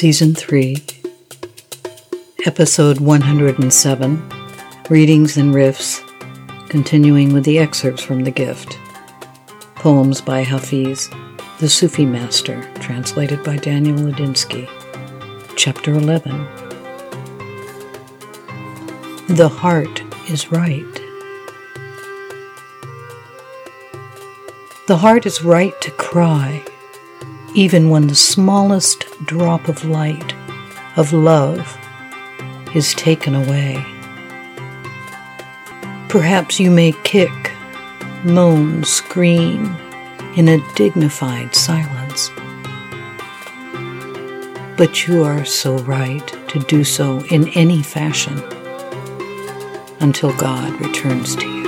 Season 3, Episode 107 Readings and Riffs, continuing with the excerpts from The Gift. Poems by Hafiz, The Sufi Master, translated by Daniel Ladinsky. Chapter 11 The Heart is Right. The heart is right to cry even when the smallest drop of light, of love, is taken away. Perhaps you may kick, moan, scream in a dignified silence. But you are so right to do so in any fashion until God returns to you.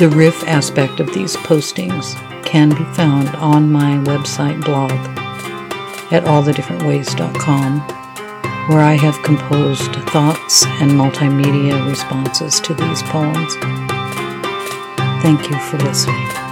The riff aspect of these postings can be found on my website blog at allthedifferentways.com, where I have composed thoughts and multimedia responses to these poems. Thank you for listening.